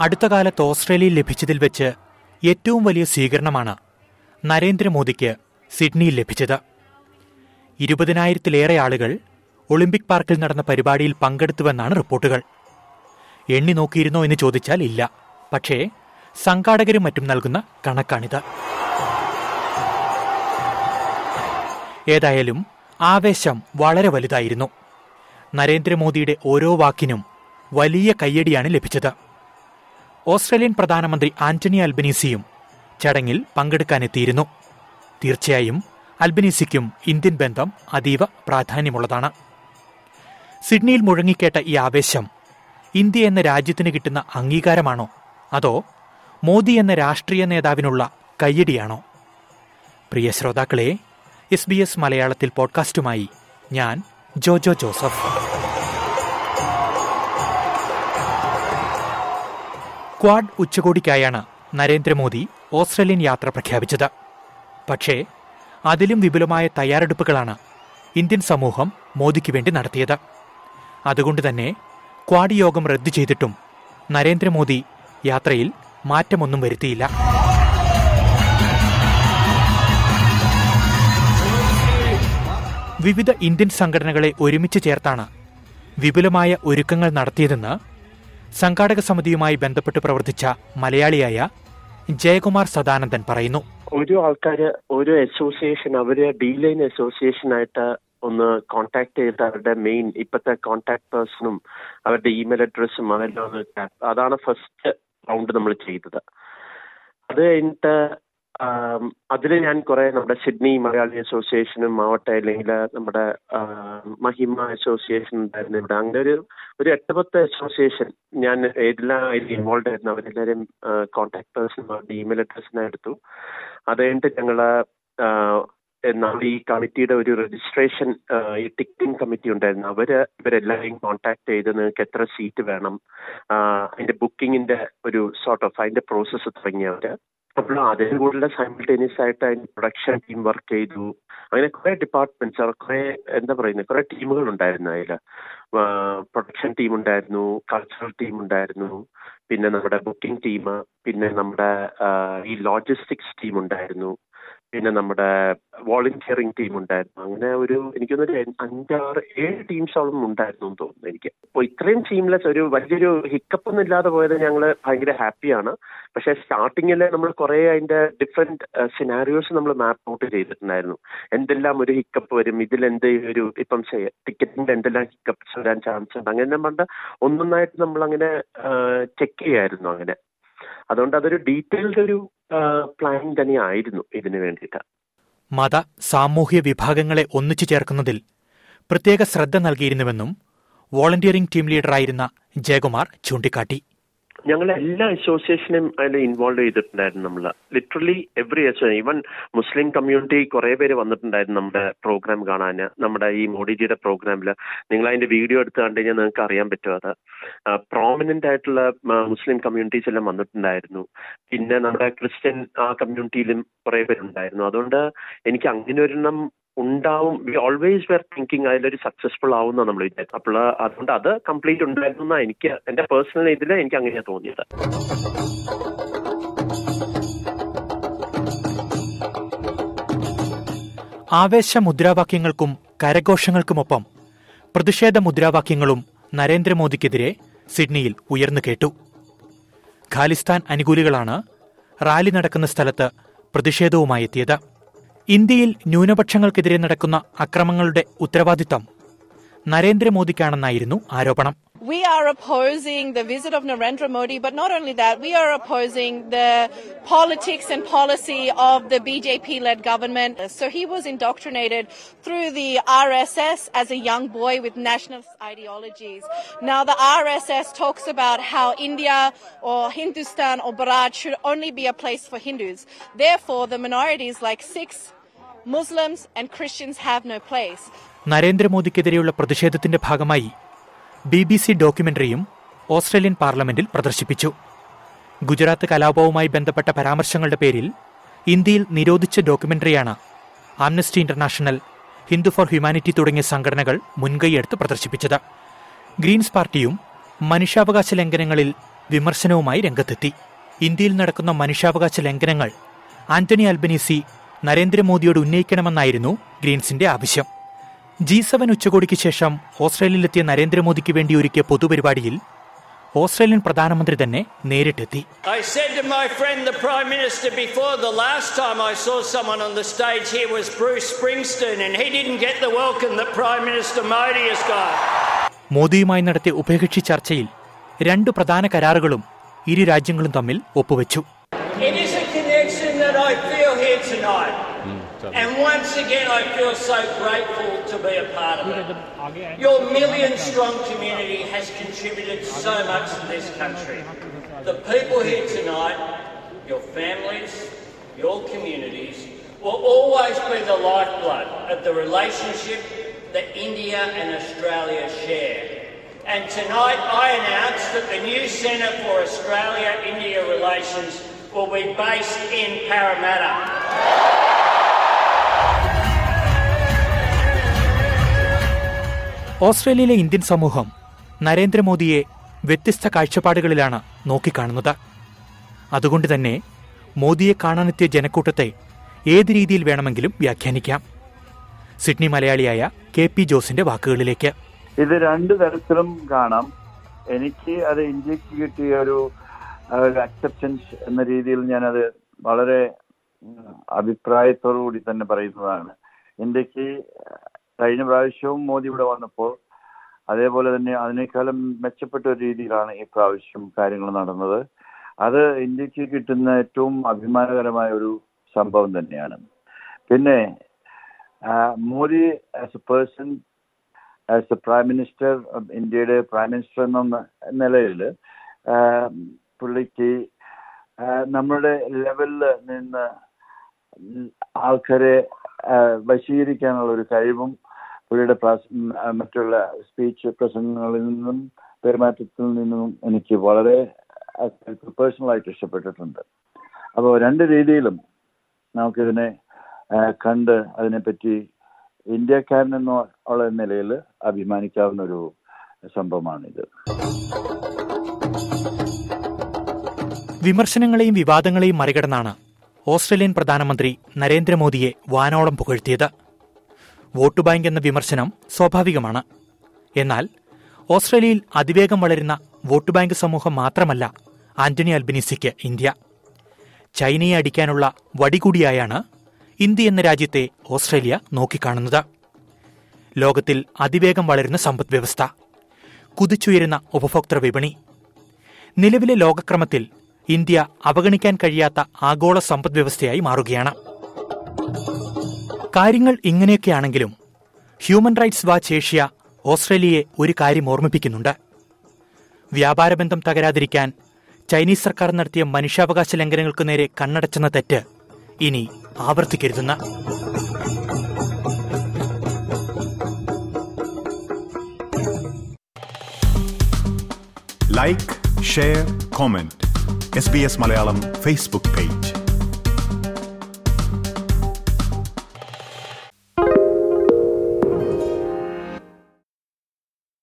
അടുത്ത കാലത്ത് ഓസ്ട്രേലിയയിൽ ലഭിച്ചതിൽ വെച്ച് ഏറ്റവും വലിയ സ്വീകരണമാണ് നരേന്ദ്രമോദിക്ക് സിഡ്നിയിൽ ലഭിച്ചത്. ഇരുപതിനായിരത്തിലേറെ ആളുകൾ ഒളിമ്പിക് പാർക്കിൽ നടന്ന പരിപാടിയിൽ പങ്കെടുത്തുവെന്നാണ് റിപ്പോർട്ടുകൾ. എണ്ണി നോക്കിയിരുന്നോ എന്ന് ചോദിച്ചാൽ ഇല്ല. പക്ഷേ സംഘാടകരും മറ്റും നൽകുന്ന കണക്കാണിത്. ഏതായാലും ആവേശം വളരെ വലുതായിരുന്നു. നരേന്ദ്രമോദിയുടെ ഓരോ വാക്കിനും വലിയ കയ്യടിയാണ് ലഭിച്ചത്. ഓസ്ട്രേലിയൻ പ്രധാനമന്ത്രി ആന്റണി അൽബനീസിയും ചടങ്ങിൽ പങ്കെടുക്കാനെത്തിയിരുന്നു. തീർച്ചയായും അൽബനീസിക്കും ഇന്ത്യൻ ബന്ധം അതീവ പ്രാധാന്യമുള്ളതാണ്. സിഡ്നിയിൽ മുഴങ്ങിക്കേട്ട ഈ ആവേശം ഇന്ത്യ എന്ന രാജ്യത്തിന് കിട്ടുന്ന അംഗീകാരമാണോ? അതോ മോദി എന്ന രാഷ്ട്രീയ നേതാവിനുള്ള കയ്യടിയാണോ? പ്രിയ ശ്രോതാക്കളെ എസ് ബി എസ് മലയാളത്തിൽ പോഡ്കാസ്റ്റുമായി ഞാൻ Jojo Joseph. Quad ഉച്ചകോടിക്കായാണ് Narendra Modi Australian യാത്ര പ്രഖ്യാപിച്ചത്. പക്ഷേ അതിലും വിപുലമായ തയ്യാറെടുപ്പുകളാണ് ഇന്ത്യൻ സമൂഹം മോദിക്ക് വേണ്ടി നടത്തിയത്. അതുകൊണ്ട് തന്നെ ക്വാഡ് യോഗം റദ്ദു ചെയ്തിട്ടും നരേന്ദ്രമോദി യാത്രയിൽ മാറ്റമൊന്നും വരുത്തിയില്ല. വിവിധ ഇന്ത്യൻ സംഘടനകളെ ഒരുമിച്ച് ചേർത്താണ് വിപുലമായ ഒരുക്കങ്ങൾ നടത്തിയതെന്ന് സംഘാടക സമിതിയുമായി ബന്ധപ്പെട്ട് പ്രവർത്തിച്ച മലയാളിയായ ജയകുമാർ സദാനന്ദൻ പറയുന്നു. ഒരു ആൾക്കാര് ഒരു അസോസിയേഷൻ അവർ ഡീലൈൻ അസോസിയേഷൻ ആയിട്ട് ഒന്ന് കോൺടാക്ട് ചെയ്ത് അവരുടെ മെയിൻ ഇപ്പത്തെ കോൺടാക്ട് പേഴ്സണും അവരുടെ ഇമെയിൽ അഡ്രസ്സും അതെല്ലാം അതാണ് ഫസ്റ്റ് റൗണ്ട് നമ്മൾ ചെയ്തത്. അത് കഴിഞ്ഞിട്ട് അതിൽ ഞാൻ കുറെ നമ്മുടെ സിഡ്നി മലയാളി അസോസിയേഷനും ആവട്ടെ അല്ലെങ്കിൽ നമ്മുടെ മഹിമ അസോസിയേഷൻ ഉണ്ടായിരുന്നു ഇവിടെ അങ്ങനെ ഒരു ഒരു എട്ട് പത്ത് അസോസിയേഷൻ ഞാൻ ഏതെല്ലാം അതിൽ ഇൻവോൾവ് ആയിരുന്നു. അവരെല്ലാവരും കോൺടാക്ട് പേഴ്സൺ അവരുടെ ഇമെയിൽ അഡ്രസ്സിനെ എടുത്തു. അത് കഴിഞ്ഞിട്ട് ഞങ്ങൾ നമ്മുടെ ഈ കമ്മിറ്റിയുടെ ഒരു രജിസ്ട്രേഷൻ ഈ ടിക്കിംഗ് കമ്മിറ്റി ഉണ്ടായിരുന്നു. അവർ ഇവരെല്ലാവരെയും കോൺടാക്ട് ചെയ്ത് നിങ്ങൾക്ക് എത്ര സീറ്റ് വേണം അതിന്റെ ബുക്കിങ്ങിന്റെ ഒരു സോർട്ട് ഓഫ് അതിന്റെ പ്രോസസ്സ് തുടങ്ങിയവര്. അപ്പോൾ അതിന് കൂടുതൽ സൈമിൾട്ടേനിയസ് ആയിട്ട് അതിന്റെ പ്രൊഡക്ഷൻ ടീം വർക്ക് ചെയ്തു. അങ്ങനെ കുറെ ഡിപ്പാർട്ട്മെന്റ്സ് കുറെ എന്താ പറയുന്നത് കുറെ ടീമുകൾ ഉണ്ടായിരുന്നു അതിൽ. പ്രൊഡക്ഷൻ ടീം ഉണ്ടായിരുന്നു കൾച്ചറൽ ടീം ഉണ്ടായിരുന്നു പിന്നെ നമ്മുടെ ബുക്കിംഗ് ടീം പിന്നെ നമ്മുടെ ഈ ലോജിസ്റ്റിക്സ് ടീം ഉണ്ടായിരുന്നു. പിന്നെ നമ്മുടെ വോളണ്ടിയറിംഗ് ടീം ഉണ്ടായിരുന്നു. അങ്ങനെ ഒരു എനിക്ക് എനിക്കൊന്നൊരു അഞ്ചാറ് ഏഴ് ടീംസ് ടീംസോളം ഉണ്ടായിരുന്നു എന്ന് തോന്നുന്നു എനിക്ക്. അപ്പോൾ ഇത്രയും ടീംലെസ് ഒരു വലിയൊരു ഹിക്കപ്പ് ഒന്നും ഇല്ലാതെ പോയത് ഞങ്ങൾ ഭയങ്കര ഹാപ്പിയാണ് പക്ഷെ സ്റ്റാർട്ടിങ്ങിൽ നമ്മൾ കുറെ അതിന്റെ ഡിഫറെന്റ് സിനാരിയോസ് നമ്മൾ മാപ്പ് ഔട്ട് ചെയ്തിട്ടുണ്ടായിരുന്നു. എന്തെല്ലാം ഒരു ഹിക്കപ്പ് വരും ഇതിൽ എന്ത് ഒരു ഇപ്പം ടിക്കറ്റിന്റെ എന്തെല്ലാം ഹിക്കപ്പ് വരാൻ ചാൻസ് ഉണ്ട് അങ്ങനെ പണ്ട് ഒന്നൊന്നായിട്ട് നമ്മൾ അങ്ങനെ ചെക്ക് ചെയ്യായിരുന്നു അങ്ങനെ. അതുകൊണ്ട് അതൊരു ഡീറ്റെയിൽഡ് ഒരു പ്ലാൻ തന്നെയായിരുന്നു ഇതിനു വേണ്ടിയിട്ട്. മത സാമൂഹ്യ വിഭാഗങ്ങളെ ഒന്നിച്ചു ചേർക്കുന്നതിൽ പ്രത്യേക ശ്രദ്ധ നൽകിയിരുന്നുവെന്നും വോളണ്ടിയറിംഗ് ടീം ലീഡറായിരുന്ന ജയകുമാർ ചൂണ്ടിക്കാട്ടി. ഞങ്ങൾ എല്ലാ അസോസിയേഷനും അതിൽ ഇൻവോൾവ് ചെയ്തിട്ടുണ്ടായിരുന്നു നമ്മൾ literally every association even Muslim community കുറെ പേര് വന്നിട്ടുണ്ടായിരുന്നു നമ്മുടെ പ്രോഗ്രാം കാണാൻ നമ്മുടെ ഈ മോഡിജിയുടെ പ്രോഗ്രാമിൽ നിങ്ങൾ അതിന്റെ വീഡിയോ എടുത്ത് കണ്ടു കഴിഞ്ഞാൽ നിങ്ങൾക്ക് അറിയാൻ പറ്റും അത്. പ്രോമിനന്റ് ആയിട്ടുള്ള മുസ്ലിം കമ്മ്യൂണിറ്റീസ് എല്ലാം വന്നിട്ടുണ്ടായിരുന്നു. പിന്നെ നമ്മുടെ ക്രിസ്ത്യൻ ആ കമ്മ്യൂണിറ്റിയിലും കുറെ പേരുണ്ടായിരുന്നു. അതുകൊണ്ട് എനിക്ക് അങ്ങനെ ഒരെണ്ണം ഉണ്ടാവും. വി ഓൾവേസ് വെർ തിങ്കിങ് അതിലൊരു സക്സസ്ഫുൾ ആവും നമ്മൾ വിചാരിച്ചു അപ്പോൾ അതുകൊണ്ട് അത് കംപ്ലീറ്റ് ഉണ്ടായിരുന്നു എനിക്ക് എന്റെ പേഴ്സണൽ ഇതിൽ എനിക്ക് അങ്ങനെയാണ് തോന്നിയത്. ആവേശ മുദ്രാവാക്യങ്ങൾക്കും കരഘോഷങ്ങൾക്കുമൊപ്പം പ്രതിഷേധ മുദ്രാവാക്യങ്ങളും നരേന്ദ്രമോദിക്കെതിരെ സിഡ്നിയിൽ ഉയർന്നു കേട്ടു. ഖാലിസ്ഥാൻ അനുകൂലികളാണ് റാലി നടക്കുന്ന സ്ഥലത്ത് പ്രതിഷേധവുമായി എത്തിയത്. ഇന്ത്യയിൽ ന്യൂനപക്ഷങ്ങൾക്കെതിരെ നടക്കുന്ന അക്രമങ്ങളുടെ ഉത്തരവാദിത്തം നരേന്ദ്രമോദിക്കാണെന്നായിരുന്നു ആരോപണം We are opposing the visit of Narendra Modi, but not only that, we are opposing the politics and policy of the BJP led government. So he was indoctrinated through the RSS as a young boy with nationalist ideologies. Now, the RSS talks about how India or Hindustan or Bharat should only be a place for Hindus. Therefore, the minorities like Sikhs, Muslims, and Christians have no place. നരേന്ദ്രമോദിക്കെതിരെയുള്ള പ്രതിഷേധത്തിന്റെ ഭാഗമായി B B C ഡോക്യുമെന്ററിയും Australian പാർലമെന്റിൽ പ്രദർശിപ്പിച്ചു. ഗുജറാത്ത് കലാപവുമായി ബന്ധപ്പെട്ട പരാമർശങ്ങളുടെ പേരിൽ ഇന്ത്യയിൽ നിരോധിച്ച ഡോക്യുമെന്ററിയാണ് Amnesty International Hindu for humanity തുടങ്ങിയ സംഘടനകൾ മുൻകൈയെടുത്ത് പ്രദർശിപ്പിച്ചത്. ഗ്രീൻസ് പാർട്ടിയും മനുഷ്യാവകാശ ലംഘനങ്ങളിൽ വിമർശനവുമായി രംഗത്തെത്തി. ഇന്ത്യയിൽ നടക്കുന്ന മനുഷ്യാവകാശ ലംഘനങ്ങൾ ആന്റണി അൽബനീസി നരേന്ദ്രമോദിയോട് ഉന്നയിക്കണമെന്നായിരുന്നു ഗ്രീൻസിന്റെ ആവശ്യം. ജി സെവൻ ഉച്ചകോടിക്ക് ശേഷം ഓസ്ട്രേലിയയിലെത്തിയ നരേന്ദ്രമോദിക്ക് വേണ്ടി ഒരുക്കിയ പൊതുപരിപാടിയിൽ ഓസ്ട്രേലിയൻ പ്രധാനമന്ത്രി തന്നെ നേരിട്ടെത്തി. മോദിയുമായി നടത്തിയ ഉഭയകക്ഷി ചർച്ചയിൽ രണ്ട് പ്രധാന കരാറുകളും ഇരു രാജ്യങ്ങളും തമ്മിൽ ഒപ്പുവെച്ചു. Here tonight. Hmm, and once again, I feel so grateful to be a part of it. Your million strong community has contributed so much to this country. The people here tonight, your families, your communities, will always be the lifeblood of the relationship that India and Australia share. And tonight I announce that the new Centre for Australia-India Relations will be based in Parramatta. ഓസ്ട്രേലിയയിലെ Indian സമൂഹം നരേന്ദ്രമോദിയെ വ്യത്യസ്ത കാഴ്ചപ്പാടുകളിലാണ് നോക്കിക്കാണുന്നത്. അതുകൊണ്ട് തന്നെ മോദിയെ കാണാനെത്തിയ ജനക്കൂട്ടത്തെ ഏത് രീതിയിൽ വേണമെങ്കിലും വ്യാഖ്യാനിക്കാം. സിഡ്നി മലയാളിയായ കെ പി ജോസിന്റെ വാക്കുകളിലേക്ക്. ഇത് രണ്ടു തരത്തിലും കാണാം. എനിക്ക് അത് ഇന്ത്യയ്ക്ക് കിട്ടിയ ഒരു അക്സെപ്റ്റൻസ് എന്ന രീതിയിൽ ഞാനത് വളരെ അഭിപ്രായത്തോടു കൂടി തന്നെ പറയുന്നതാണ്. ഇന്ത്യയ്ക്ക് കഴിഞ്ഞ പ്രാവശ്യവും മോദി ഇവിടെ വന്നപ്പോൾ അതേപോലെ തന്നെ അതിനേക്കാളും മെച്ചപ്പെട്ട ഒരു രീതിയിലാണ് ഈ പ്രാവശ്യം കാര്യങ്ങൾ നടന്നത്. അത് ഇന്ത്യയ്ക്ക് കിട്ടുന്ന ഏറ്റവും അഭിമാനകരമായ ഒരു സംഭവം തന്നെയാണ്. പിന്നെ Modi as a person as a prime minister ഇന്ത്യയുടെ പ്രൈം മിനിസ്റ്റർ എന്ന നിലയിൽ പുള്ളിക്ക് നമ്മുടെ ലെവലിൽ നിന്ന് ആൾക്കാരെ വശീകരിക്കാനുള്ള ഒരു കഴിവും പുള്ളിയുടെ മറ്റുള്ള സ്പീച്ച് പ്രസംഗങ്ങളിൽ നിന്നും പെരുമാറ്റത്തിൽ നിന്നും എനിക്ക് വളരെ പേഴ്സണലായിട്ട് ഇഷ്ടപ്പെട്ടിട്ടുണ്ട്. അപ്പോൾ രണ്ട് രീതിയിലും നമുക്കിതിനെ കണ്ട് അതിനെപ്പറ്റി ഇന്ത്യക്കാരൻ എന്ന ഉള്ള നിലയിൽ അഭിമാനിക്കാവുന്ന ഒരു സംഭവമാണിത്. വിമർശനങ്ങളെയും വിവാദങ്ങളെയും മറികടന്നാണ് ഓസ്ട്രേലിയൻ പ്രധാനമന്ത്രി നരേന്ദ്രമോദിയെ വാനോളം പുകഴ്ത്തിയത്. വോട്ട് ബാങ്ക് എന്ന വിമർശനം സ്വാഭാവികമാണ്. എന്നാൽ ഓസ്ട്രേലിയയിൽ അതിവേഗം വളരുന്ന വോട്ട് ബാങ്ക് സമൂഹം മാത്രമല്ല ആന്റണി അൽബനീസിക്ക് ഇന്ത്യ. ചൈനയെ അടിക്കാനുള്ള വടികൂടിയായാണ് ഇന്ത്യ എന്ന രാജ്യത്തെ ഓസ്ട്രേലിയ നോക്കിക്കാണുന്നത്. ലോകത്തിൽ അതിവേഗം വളരുന്ന സമ്പദ് വ്യവസ്ഥ കുതിച്ചുയരുന്ന ഉപഭോക്തൃ വിപണി നിലവിലെ ലോകക്രമത്തിൽ ഇന്ത്യ അവഗണിക്കാൻ കഴിയാത്ത ആഗോള സമ്പദ്വ്യവസ്ഥയായി മാറുകയാണ്. കാര്യങ്ങൾ ഇങ്ങനെയൊക്കെയാണെങ്കിലും ഹ്യൂമൻ റൈറ്റ്സ് വാച്ച് ഏഷ്യ ഓസ്ട്രേലിയയെ ഒരു കാര്യം ഓർമ്മിപ്പിക്കുന്നുണ്ട്. വ്യാപാരബന്ധം തകരാതിരിക്കാൻ ചൈനീസ് സർക്കാർ നടത്തിയ മനുഷ്യാവകാശ ലംഘനങ്ങൾക്ക് നേരെ കണ്ണടച്ചെന്ന തെറ്റ് ഇനി ആവർത്തിക്കരുതെന്ന്. Like share comment S B S Malayalam Facebook page